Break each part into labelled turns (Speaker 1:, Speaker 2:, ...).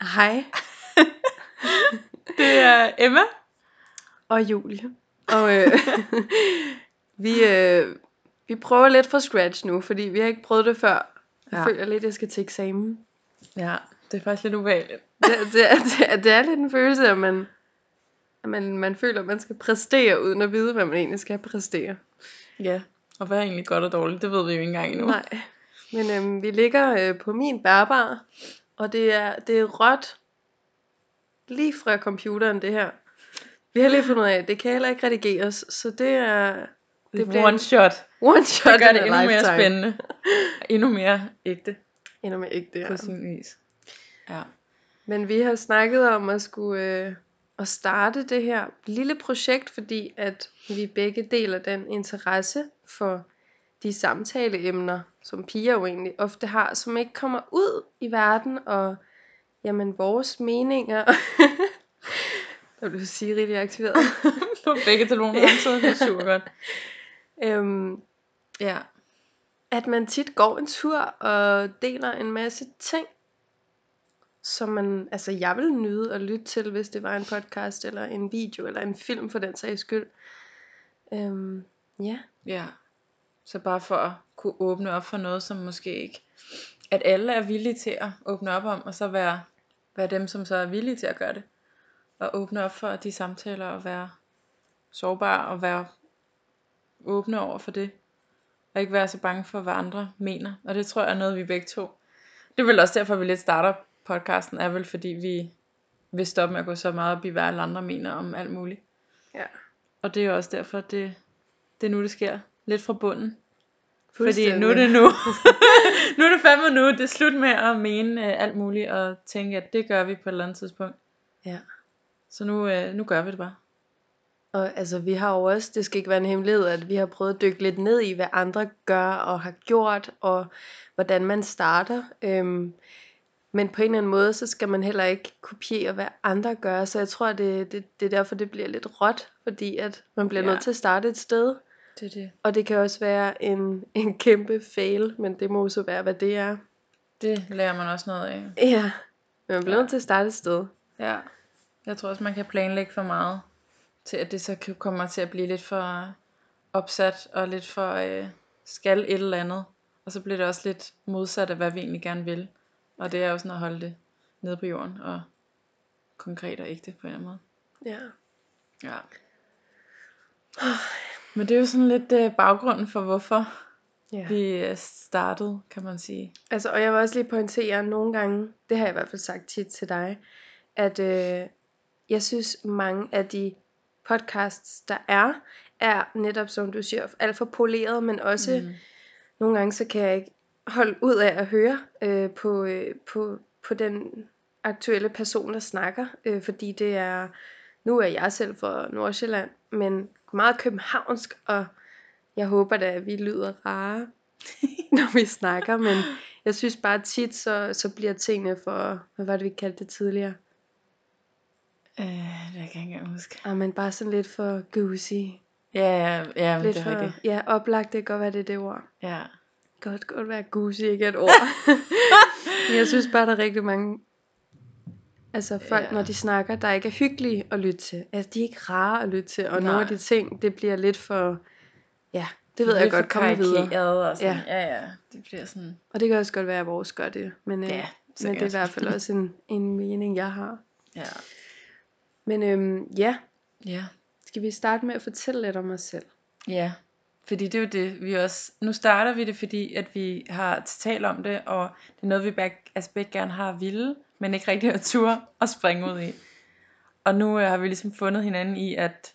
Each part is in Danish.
Speaker 1: Hej.
Speaker 2: det er Emma.
Speaker 1: Og Julie. Og øh, vi, øh, vi prøver lidt fra scratch nu, fordi vi har ikke prøvet det før. Jeg ja. føler lidt, at jeg skal til eksamen.
Speaker 2: Ja, det er faktisk lidt ubehageligt.
Speaker 1: Det, det, er, det, er, det er lidt en følelse, at man, at man, man føler, at man skal præstere, uden at vide, hvad man egentlig skal præstere.
Speaker 2: Ja, og hvad er egentlig godt og dårligt, det ved vi jo ikke engang endnu.
Speaker 1: Nej, men øhm, vi ligger øh, på min bærbar, og det er, det er råt lige fra computeren, det her. Vi har lige fundet ud af, at det kan heller ikke redigeres, så det er...
Speaker 2: Det, bliver one shot.
Speaker 1: One shot
Speaker 2: Det gør det endnu lifetime. mere spændende. endnu mere ægte.
Speaker 1: Endnu mere ægte, ja.
Speaker 2: På sin vis. Ja.
Speaker 1: Men vi har snakket om at skulle øh, at starte det her lille projekt, fordi at vi begge deler den interesse for de samtaleemner, som piger jo egentlig ofte har, som ikke kommer ud i verden, og jamen vores meninger. Der blev Siri lige aktiveret.
Speaker 2: På begge telefoner samtidig, det er super godt.
Speaker 1: øhm, ja. At man tit går en tur og deler en masse ting, som man, altså jeg vil nyde at lytte til, hvis det var en podcast, eller en video, eller en film for den sags skyld. Øhm, ja.
Speaker 2: Ja. Så bare for at kunne åbne op for noget, som måske ikke, at alle er villige til at åbne op om, og så være, være dem, som så er villige til at gøre det. Og åbne op for de samtaler, og være sårbar, og være åbne over for det. Og ikke være så bange for, hvad andre mener. Og det tror jeg er noget, vi begge to. Det er vel også derfor, vi lidt starter podcasten, er vel fordi vi vil stoppe med at gå så meget op i, hvad alle andre mener om alt muligt.
Speaker 1: Ja.
Speaker 2: Og det er jo også derfor, det, det er nu, det sker. Lidt fra bunden. Fordi nu er det nu. nu er det fandme nu. Det er slut med at mene uh, alt muligt og tænke, at det gør vi på et eller andet tidspunkt.
Speaker 1: Ja.
Speaker 2: Så nu, uh, nu gør vi det bare.
Speaker 1: Og altså, vi har jo også, det skal ikke være en hemmelighed, at vi har prøvet at dykke lidt ned i, hvad andre gør og har gjort, og hvordan man starter. Øhm, men på en eller anden måde, så skal man heller ikke kopiere, hvad andre gør. Så jeg tror, det, det, det er derfor, det bliver lidt råt, fordi at man bliver ja. nødt til at starte et sted.
Speaker 2: Det det.
Speaker 1: Og det kan også være en, en kæmpe fail, men det må så være, hvad det er.
Speaker 2: Det lærer man også noget af.
Speaker 1: Ja, men man bliver ja. nødt til at starte et sted.
Speaker 2: Ja, jeg tror også, man kan planlægge for meget, til at det så kommer til at blive lidt for opsat, og lidt for øh, skal et eller andet. Og så bliver det også lidt modsat af, hvad vi egentlig gerne vil. Og det er jo sådan at holde det nede på jorden, og konkret og ægte på en eller anden måde.
Speaker 1: Ja.
Speaker 2: Ja. Men det er jo sådan lidt uh, baggrunden for, hvorfor ja. vi øh, startede, kan man sige.
Speaker 1: Altså, og jeg vil også lige pointere, nogle gange, det har jeg i hvert fald sagt tit til dig, at øh, jeg synes mange af de podcasts, der er, er netop, som du siger, alt for poleret, men også mm. nogle gange, så kan jeg ikke holde ud af at høre øh, på, øh, på, på den aktuelle person, der snakker, øh, fordi det er, nu er jeg selv fra Nordsjælland, men meget københavnsk, og jeg håber da, at vi lyder rare, når vi snakker, men jeg synes bare tit, så, så bliver tingene for, hvad var det, vi kaldte det tidligere?
Speaker 2: Øh, det kan jeg ikke engang huske.
Speaker 1: Ah, men bare sådan lidt for goosey.
Speaker 2: Ja, ja, ja
Speaker 1: lidt
Speaker 2: det er
Speaker 1: for,
Speaker 2: rigtigt.
Speaker 1: Ja, oplagt, det kan godt være, det er det ord.
Speaker 2: Ja.
Speaker 1: Godt, godt være goosey, ikke et ord. jeg synes bare, der er rigtig mange Altså folk, ja. når de snakker, der ikke er hyggelige at lytte til. Altså, de er ikke rare at lytte til, og Nej. nogle af de ting, det bliver lidt for, ja, det ved jeg godt, komme videre.
Speaker 2: Og sådan. Ja. ja, ja, det bliver sådan.
Speaker 1: Og det kan også godt være, at vores gør det, men, øh, ja, men det er i hvert fald også en, en mening, jeg har.
Speaker 2: Ja.
Speaker 1: Men øhm, ja,
Speaker 2: ja,
Speaker 1: skal vi starte med at fortælle lidt om os selv?
Speaker 2: Ja, fordi det er jo det, vi også... Nu starter vi det, fordi at vi har talt om det, og det er noget, vi begge, altså begge gerne har ville, men ikke rigtig har tur at springe ud i. Og nu øh, har vi ligesom fundet hinanden i, at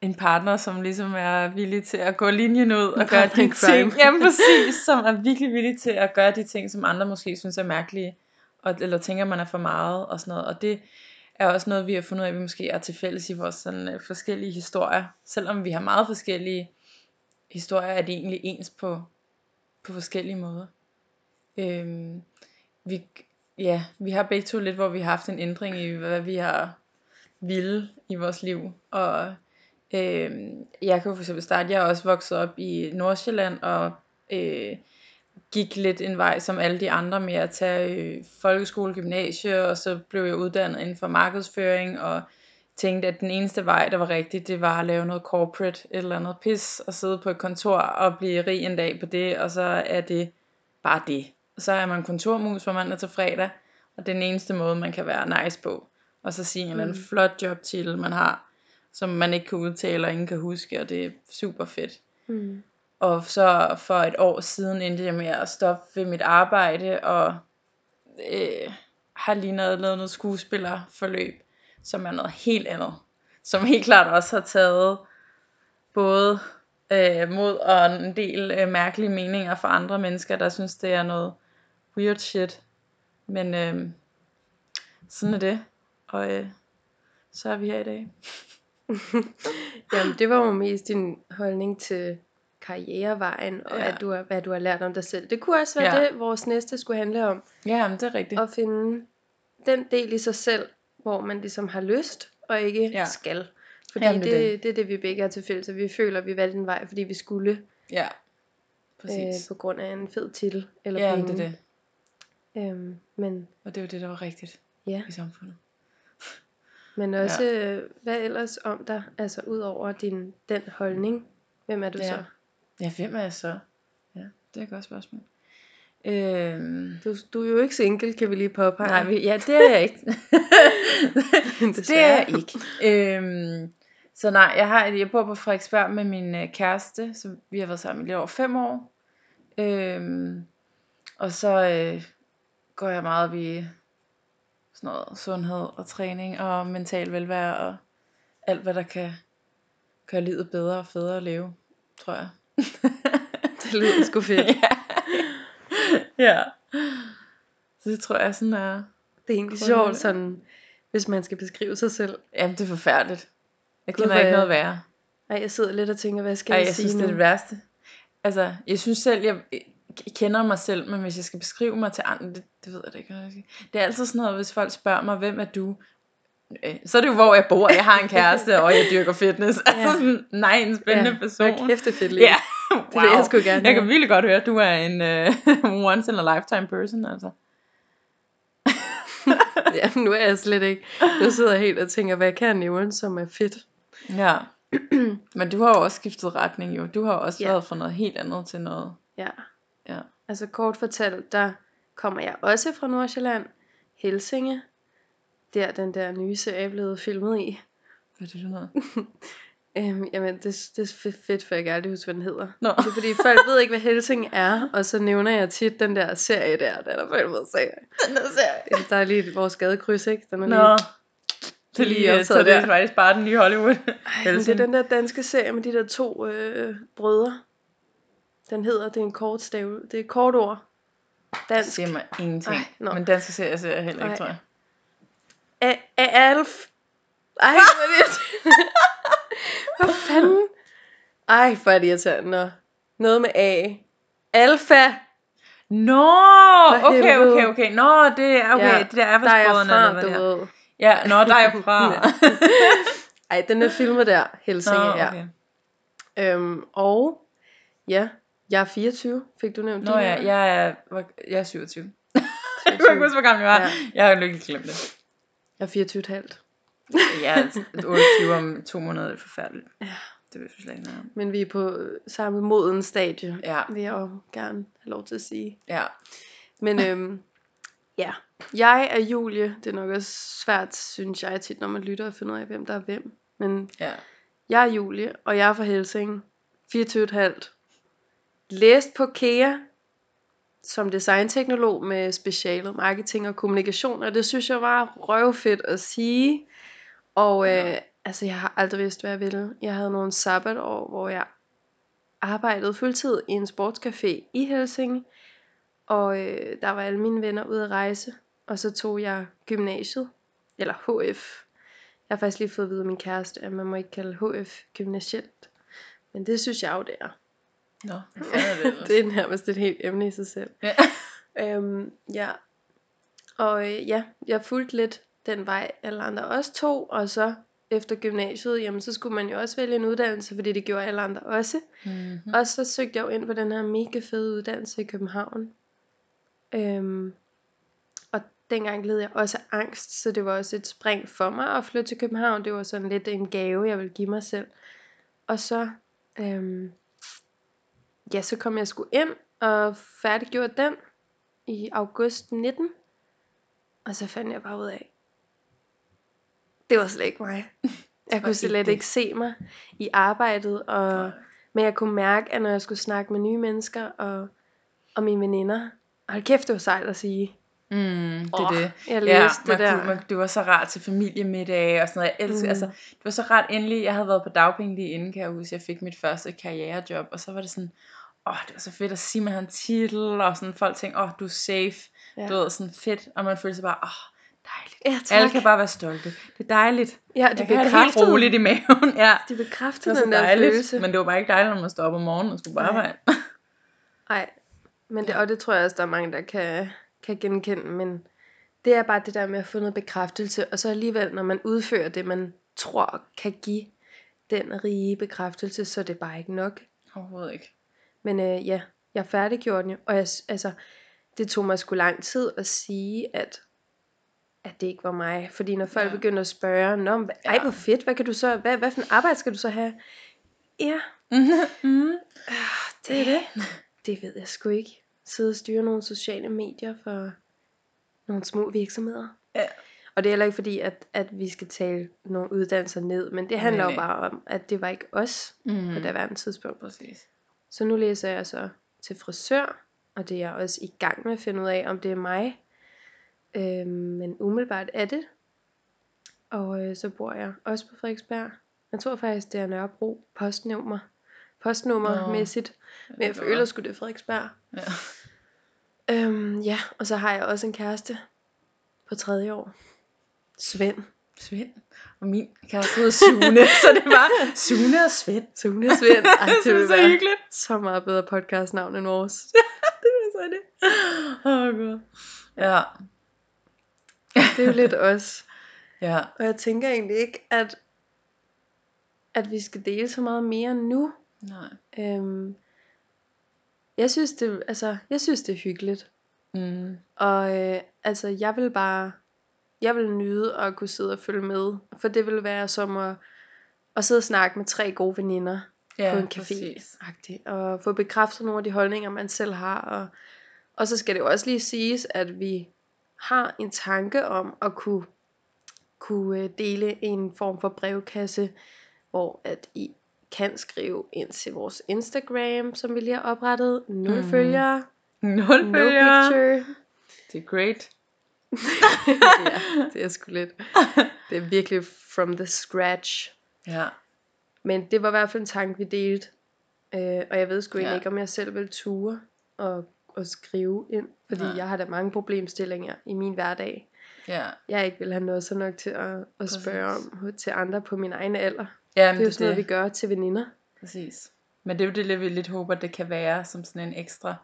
Speaker 2: en partner, som ligesom er villig til at gå linjen ud og gøre de ting, jamen præcis, som er virkelig villig til at gøre de ting, som andre måske synes er mærkelige, og, eller tænker, man er for meget og sådan noget. Og det er også noget, vi har fundet ud af, at vi måske er til fælles i vores sådan, uh, forskellige historier. Selvom vi har meget forskellige historier, er de egentlig ens på, på forskellige måder. Øhm, vi, ja, vi har begge to lidt, hvor vi har haft en ændring i, hvad vi har ville i vores liv. Og øh, jeg kan jo for eksempel starte, jeg er også vokset op i Nordsjælland, og øh, gik lidt en vej som alle de andre med at tage øh, folkeskole, gymnasie, og så blev jeg uddannet inden for markedsføring, og tænkte, at den eneste vej, der var rigtig, det var at lave noget corporate, et eller andet pis, og sidde på et kontor og blive rig en dag på det, og så er det bare det. Så er man kontormus fra mandag til fredag, og det er den eneste måde, man kan være nice på. Og så sige en eller anden
Speaker 1: Mm.
Speaker 2: flot jobtitel, man har, som man ikke kan udtale, og ingen kan huske, og det er super fedt.
Speaker 1: Mm.
Speaker 2: Og så for et år siden endte jeg med at stoppe ved mit arbejde, og øh, har lige noget, lavet noget skuespillerforløb, som er noget helt andet. Som helt klart også har taget både øh, mod og en del øh, mærkelige meninger fra andre mennesker, der synes, det er noget weird shit. Men øh, sådan er det. Og øh, så er vi her i dag.
Speaker 1: Jamen, det var jo mest din holdning til karrierevejen, og
Speaker 2: Ja.
Speaker 1: at du har, hvad du har lært om dig selv. Det kunne også være
Speaker 2: Ja.
Speaker 1: det, vores næste skulle handle om.
Speaker 2: Ja, men det er rigtigt.
Speaker 1: At finde den del i sig selv, hvor man ligesom har lyst, og ikke
Speaker 2: Ja.
Speaker 1: skal. Fordi
Speaker 2: Jamen,
Speaker 1: det,
Speaker 2: det er
Speaker 1: det, er det, vi begge er til fælles, at vi føler, at vi valgte en vej, fordi vi skulle,
Speaker 2: Ja,
Speaker 1: øh,
Speaker 2: præcis.
Speaker 1: på grund af en fed titel eller
Speaker 2: ja,
Speaker 1: penge.
Speaker 2: det er det.
Speaker 1: Øhm, men,
Speaker 2: Og det er jo det, der var rigtigt
Speaker 1: ja.
Speaker 2: i samfundet.
Speaker 1: men også, ja. hvad ellers om dig, altså ud over din, den holdning, hvem er du
Speaker 2: Ja.
Speaker 1: så?
Speaker 2: Ja, hvem er jeg så? Ja, det er et godt spørgsmål. Øhm,
Speaker 1: Du, du er jo ikke single, kan vi lige påpege.
Speaker 2: nej, ja, det er jeg ikke. det er jeg ikke. Øhm, så nej, jeg, har, jeg bor på Frederiksberg med min øh, kæreste, så vi har været sammen i lidt over fem år. Øhm, og så øh, går jeg meget op i sådan noget sundhed og træning og mental velvære og alt, hvad der kan gøre livet bedre og federe at leve, tror jeg.
Speaker 1: Det lyder sgu fedt.
Speaker 2: ja. ja. Så det tror jeg sådan er...
Speaker 1: Det er egentlig sjovt, sådan, hvis man skal beskrive sig selv.
Speaker 2: Jamen, det er forfærdeligt. Jeg kender ikke noget værre.
Speaker 1: Ej, jeg sidder lidt og tænker, hvad skal
Speaker 2: Ej,
Speaker 1: jeg,
Speaker 2: jeg
Speaker 1: sige
Speaker 2: synes,
Speaker 1: nu?
Speaker 2: det er det værste. Altså, jeg synes selv, jeg kender mig selv, men hvis jeg skal beskrive mig til andre, det, det ved jeg da ikke, jeg. Det er altid sådan noget, hvis folk spørger mig, hvem er du? Øh, Så er det jo, hvor jeg bor, jeg har en kæreste, og jeg dyrker fitness. Altså
Speaker 1: Ja.
Speaker 2: sådan, nej, en spændende
Speaker 1: ja,
Speaker 2: person.
Speaker 1: Hvor kæft, det er fedt liv.
Speaker 2: Ja, wow.
Speaker 1: Det vil jeg sgu gerne
Speaker 2: Jeg kan virkelig godt høre, at du er en uh, once in a lifetime person, altså.
Speaker 1: ja, nu er jeg slet ikke. Nu sidder jeg helt og tænker, hvad kan jeg nævne, som er fedt?
Speaker 2: Ja. Men du har jo også skiftet retning jo. Du har også
Speaker 1: ja.
Speaker 2: været fra noget helt andet til noget.
Speaker 1: Ja.
Speaker 2: Ja.
Speaker 1: Altså kort fortalt, der kommer jeg også fra Nordsjælland. Helsinge. Der den der nye serie er blevet filmet i.
Speaker 2: Hvad er det for noget?
Speaker 1: Øhm, jamen, det, det er fedt, for jeg kan aldrig huske, hvad den hedder.
Speaker 2: Nå.
Speaker 1: Det er fordi, folk ved ikke, hvad Helsing er, og så nævner jeg tit den der serie der, den er måde serie.
Speaker 2: Den der serie.
Speaker 1: Der er lige vores gadekryds, ikke? Den er
Speaker 2: Nå.
Speaker 1: lige,
Speaker 2: Det er
Speaker 1: lige
Speaker 2: lige,
Speaker 1: optaget
Speaker 2: så det er faktisk bare den nye Hollywood.
Speaker 1: Ej, det er den der danske serie med de der to øh, brødre. Den hedder, det er en kort stav, det er et kort ord.
Speaker 2: Det
Speaker 1: Dansk.
Speaker 2: siger mig ingenting.
Speaker 1: Ej, nå.
Speaker 2: Men danske serier ser jeg heller ikke,
Speaker 1: Ej.
Speaker 2: tror jeg.
Speaker 1: A- Alf. Ej, hvor er det. Hvad fanden? Ej, hvor er det irriterende. Nå. Noget med A. Alfa.
Speaker 2: Nå,
Speaker 1: For
Speaker 2: okay, okay, okay. Nå, det er okay.
Speaker 1: Ja,
Speaker 2: det der er
Speaker 1: Der er
Speaker 2: eller
Speaker 1: fra,
Speaker 2: hvad
Speaker 1: du
Speaker 2: det er.
Speaker 1: ved.
Speaker 2: Ja, nå, der er jeg fra.
Speaker 1: Ej, den er filmet der, Helsinge, ja.
Speaker 2: okay.
Speaker 1: Øhm, og ja, jeg er 24, fik du nævnt
Speaker 2: Nå
Speaker 1: din
Speaker 2: ja,
Speaker 1: alder?
Speaker 2: jeg er, hvor- jeg er 27. jeg kan ikke huske, hvor gammel jeg var.
Speaker 1: Ja.
Speaker 2: Jeg har lykkelig glemt det.
Speaker 1: Jeg er 24 et halvt.
Speaker 2: Jeg er 28 om to måneder, det er forfærdeligt.
Speaker 1: Ja.
Speaker 2: Det vil jeg slet ikke noget om.
Speaker 1: Men vi er på øh, samme moden stadie,
Speaker 2: Ja,
Speaker 1: vil jeg jo gerne have lov til at sige.
Speaker 2: ja.
Speaker 1: Men øhm, ja, jeg er Julie. Det er nok også svært, synes jeg tit, når man lytter og finder ud af, hvem der er hvem. Men
Speaker 2: ja.
Speaker 1: jeg er Julie, og jeg er fra Helsing. 24,5. Læst på KEA som designteknolog med specialet marketing og kommunikation, og det synes jeg var røvfedt at sige. Og øh,
Speaker 2: Ja.
Speaker 1: altså, jeg har aldrig vidst, hvad jeg ville. Jeg havde nogle sabbatår, hvor jeg arbejdede fuldtid i en sportscafé i Helsinge, og øh, der var alle mine venner ude at rejse, og så tog jeg gymnasiet, eller HF. Jeg har faktisk lige fået at vide af min kæreste, at man må ikke kalde HF gymnasielt. Men det synes jeg jo, det er.
Speaker 2: Nå, er det
Speaker 1: det er nærmest et helt emne i sig selv.
Speaker 2: Ja.
Speaker 1: Øhm, ja. Og øh, ja, jeg fulgte lidt den vej, alle andre også tog, og så efter gymnasiet, jamen så skulle man jo også vælge en uddannelse, fordi det gjorde alle andre også.
Speaker 2: Mm-hmm.
Speaker 1: Og så søgte jeg jo ind på den her mega fede uddannelse i København. Øhm, og dengang led jeg også angst, så det var også et spring for mig at flytte til København. Det var sådan lidt en gave, jeg ville give mig selv. Og så, øhm, ja, så kom jeg sgu ind og færdiggjorde den i august 19. Og så fandt jeg bare ud af, det var slet ikke mig. Jeg kunne slet
Speaker 2: ikke
Speaker 1: se mig i arbejdet, og, men jeg kunne mærke, at når jeg skulle snakke med nye mennesker og, og mine veninder, hold kæft, det var sejt at sige.
Speaker 2: Mm, det er
Speaker 1: Åh,
Speaker 2: det.
Speaker 1: Jeg
Speaker 2: Ja,
Speaker 1: læste
Speaker 2: man
Speaker 1: det der.
Speaker 2: kunne, man, det var så rart til familiemiddag og sådan noget. Jeg elsker,
Speaker 1: mm.
Speaker 2: altså, det var så rart endelig. Jeg havde været på dagpenge lige inden, kan jeg huske. Jeg fik mit første karrierejob, og så var det sådan, åh, det var så fedt at sige, man havde en titel, og sådan folk tænkte, åh, du er safe.
Speaker 1: Ja.
Speaker 2: Du ved, sådan fedt, og man følte sig bare, åh, dejligt.
Speaker 1: Ja, tak.
Speaker 2: Alle kan bare være stolte. Det er dejligt.
Speaker 1: ja,
Speaker 2: Jeg
Speaker 1: de
Speaker 2: kan have det helt
Speaker 1: bekræftede,
Speaker 2: roligt i maven. ja.
Speaker 1: de
Speaker 2: Det
Speaker 1: bekræftede den der
Speaker 2: dejligt.
Speaker 1: følelse.
Speaker 2: Men det var bare ikke dejligt, når man står op om morgenen og skulle bare arbejde.
Speaker 1: Nej, men det, og det tror jeg også, der er mange, der kan, kan genkende, men det er bare det der med at få noget bekræftelse, og så alligevel, når man udfører det, man tror kan give den rige bekræftelse, så er det bare ikke nok.
Speaker 2: Overhovedet ikke.
Speaker 1: Men øh, ja, jeg færdiggjorde den jo, og jeg, altså, det tog mig sgu lang tid at sige, at, at det ikke var mig. Fordi når folk
Speaker 2: Ja.
Speaker 1: begynder at spørge, Nå, men ej hvor fedt, hvad kan du så, hvad, hvad for en arbejde skal du så have? Ja,
Speaker 2: mm.
Speaker 1: det er det. Det ved jeg sgu ikke. Sidde og styre nogle sociale medier for nogle små virksomheder.
Speaker 2: Ja.
Speaker 1: Og det er heller ikke fordi, at, at vi skal tale nogle uddannelser ned, men det handler
Speaker 2: Nej,
Speaker 1: jo
Speaker 2: nej.
Speaker 1: bare om, at det var ikke os. Mm. på daværende tidspunkt.
Speaker 2: Præcis.
Speaker 1: Så nu læser jeg så til frisør, og det er jeg også i gang med at finde ud af, om det er mig. Øhm, men umiddelbart er det. Og øh, så bor jeg også på Frederiksberg. Jeg tror faktisk, det er Nørrebro postnummer. Postnummermæssigt. Men jeg føler sgu, det er Frederiksberg.
Speaker 2: Ja.
Speaker 1: Øhm, ja, og så har jeg også en kæreste på tredje år. Svend.
Speaker 2: Svend. Og min kæreste hedder Sune, så det var Sune og Svend.
Speaker 1: Sune Svend. Ej, det
Speaker 2: det er så hyggeligt.
Speaker 1: så meget bedre podcastnavn end vores.
Speaker 2: Det er så det. Åh, oh, god. Ja.
Speaker 1: Det er jo lidt os.
Speaker 2: Ja.
Speaker 1: Og jeg tænker egentlig ikke, at, at vi skal dele så meget mere nu.
Speaker 2: Nej.
Speaker 1: Øhm, jeg synes det, altså, jeg synes det er hyggeligt.
Speaker 2: Mm.
Speaker 1: Og øh, altså, jeg vil bare, jeg vil nyde at kunne sidde og følge med. For det vil være som at, at sidde og snakke med tre gode veninder
Speaker 2: Ja,
Speaker 1: på en café. Og få bekræftet nogle af de holdninger, man selv har. Og, og så skal det jo også lige siges, at vi har en tanke om at kunne, kunne øh, dele en form for brevkasse, hvor at I kan skrive ind til vores Instagram, som vi lige har oprettet. Nul mm. følgere,
Speaker 2: Nul
Speaker 1: no
Speaker 2: følgere.
Speaker 1: picture.
Speaker 2: Det er great.
Speaker 1: ja, det er sgu lidt. Det er virkelig from the scratch.
Speaker 2: Ja.
Speaker 1: Men det var i hvert fald en tanke, vi delte. Øh, og jeg ved sgu
Speaker 2: Ja.
Speaker 1: ikke, om jeg selv vil ture og, og skrive ind. Fordi
Speaker 2: Nej.
Speaker 1: jeg har da mange problemstillinger i min hverdag.
Speaker 2: Ja.
Speaker 1: Jeg ikke vil have noget så nok til at, at spørge om til andre på min egen alder.
Speaker 2: Jamen,
Speaker 1: Det er jo sådan noget, vi gør til veninder.
Speaker 2: Præcis. Men det er jo det, vi lidt håber, det kan være som sådan en ekstra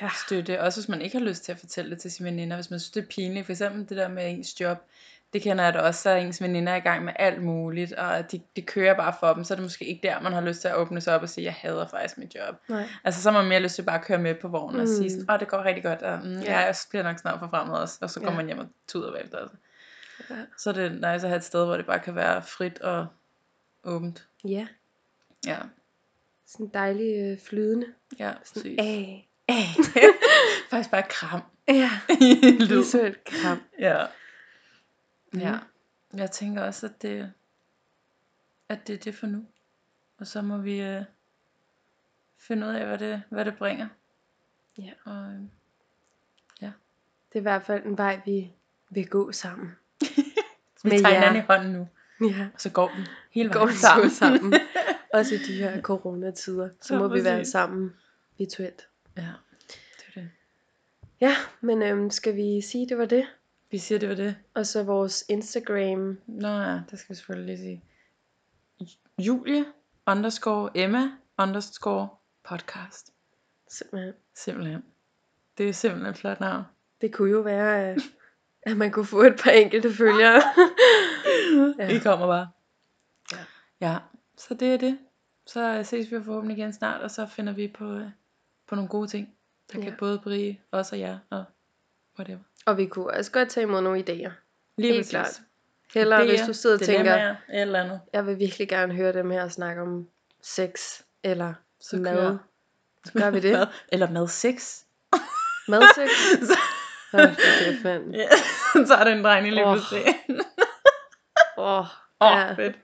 Speaker 1: Ja.
Speaker 2: støtte. Også hvis man ikke har lyst til at fortælle det til sine veninder. Hvis man synes, det er pinligt. For eksempel det der med ens job. Det kender jeg da også, så er ens veninder er i gang med alt muligt. Og de, de kører bare for dem. Så er det måske ikke der, man har lyst til at åbne sig op og sige, jeg hader faktisk mit job.
Speaker 1: Nej.
Speaker 2: Altså så har man mere lyst til bare at køre med på vognen og sige,
Speaker 1: Mm.
Speaker 2: åh det går rigtig godt, og mm,
Speaker 1: Ja.
Speaker 2: jeg bliver nok snart forfremmet også, og så går
Speaker 1: Ja.
Speaker 2: man hjem og tuder bagefter. Altså.
Speaker 1: Ja.
Speaker 2: Så er det nice at have et sted, hvor det bare kan være frit og åbent.
Speaker 1: Ja.
Speaker 2: Ja,
Speaker 1: Sådan dejlig øh, flydende.
Speaker 2: ja,
Speaker 1: Sådan
Speaker 2: præcis.
Speaker 1: af.
Speaker 2: Faktisk bare kram.
Speaker 1: Ja. Visuelt kram.
Speaker 2: Ja.
Speaker 1: Mm.
Speaker 2: ja. Jeg tænker også, at det, at det er det for nu. Og så må vi øh, finde ud af, hvad det, hvad det bringer.
Speaker 1: Ja.
Speaker 2: Og, øh,
Speaker 1: Det er i hvert fald en vej, vi vil gå sammen.
Speaker 2: vi tager
Speaker 1: jer.
Speaker 2: hinanden i hånden nu,
Speaker 1: Ja.
Speaker 2: og så går den hele
Speaker 1: går
Speaker 2: vejen
Speaker 1: en
Speaker 2: sammen.
Speaker 1: sammen. Også i de her coronatider. Så
Speaker 2: Ja,
Speaker 1: må vi være
Speaker 2: præcis.
Speaker 1: sammen virtuelt.
Speaker 2: Ja, det er det.
Speaker 1: Ja, men øhm, skal vi sige, det var det?
Speaker 2: Vi siger, det var det.
Speaker 1: Og så vores Instagram.
Speaker 2: Nå ja, det skal vi selvfølgelig lige sige. Julie underscore Emma underscore podcast.
Speaker 1: Simpelthen.
Speaker 2: Simpelthen. Det er simpelthen et flot navn.
Speaker 1: Det kunne jo være, at, at man kunne få et par enkelte følgere.
Speaker 2: Ja. I kommer bare. Ja, så det er det. Så øh, ses vi forhåbentlig igen snart, og så finder vi på, øh, på nogle gode ting, der ja. Kan både berige os og jer, og whatever.
Speaker 1: Og vi kunne også godt tage imod nogle idéer.
Speaker 2: Lige
Speaker 1: Helt klart. Heller hvis du sidder og tænker,
Speaker 2: et eller andet.
Speaker 1: jeg vil virkelig gerne høre dem her snakke om sex, eller
Speaker 2: Så
Speaker 1: mad.
Speaker 2: kører-
Speaker 1: Så gør vi det.
Speaker 2: Mad, eller mad 6.
Speaker 1: Madsex.
Speaker 2: så,
Speaker 1: Hold kæft, mand.
Speaker 2: ja, så er det en drejning lige
Speaker 1: Åh.
Speaker 2: pludselig.
Speaker 1: Åh,
Speaker 2: Åh,
Speaker 1: Ja.
Speaker 2: oh, fedt.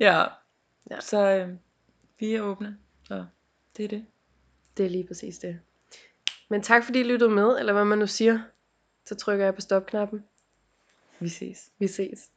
Speaker 2: Ja.
Speaker 1: Ja.
Speaker 2: Så øh, vi er åbne, så det er det.
Speaker 1: Det er lige præcis det. Men tak fordi I lyttede med, eller hvad man nu siger. Så trykker jeg på stopknappen.
Speaker 2: Vi ses.
Speaker 1: Vi ses.